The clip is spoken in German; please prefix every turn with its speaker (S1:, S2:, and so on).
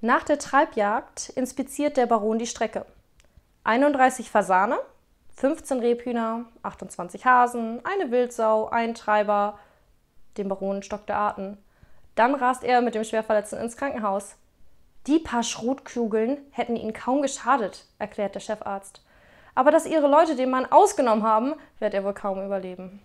S1: Nach der Treibjagd inspiziert der Baron die Strecke. 31 Fasane, 15 Rebhühner, 28 Hasen, eine Wildsau, ein Treiber. Dem Baron stockte der Dann rast er mit dem Schwerverletzten ins Krankenhaus. Die paar Schrotkugeln hätten ihnen kaum geschadet, erklärt der Chefarzt. Aber dass ihre Leute den Mann ausgenommen haben, wird er wohl kaum überleben.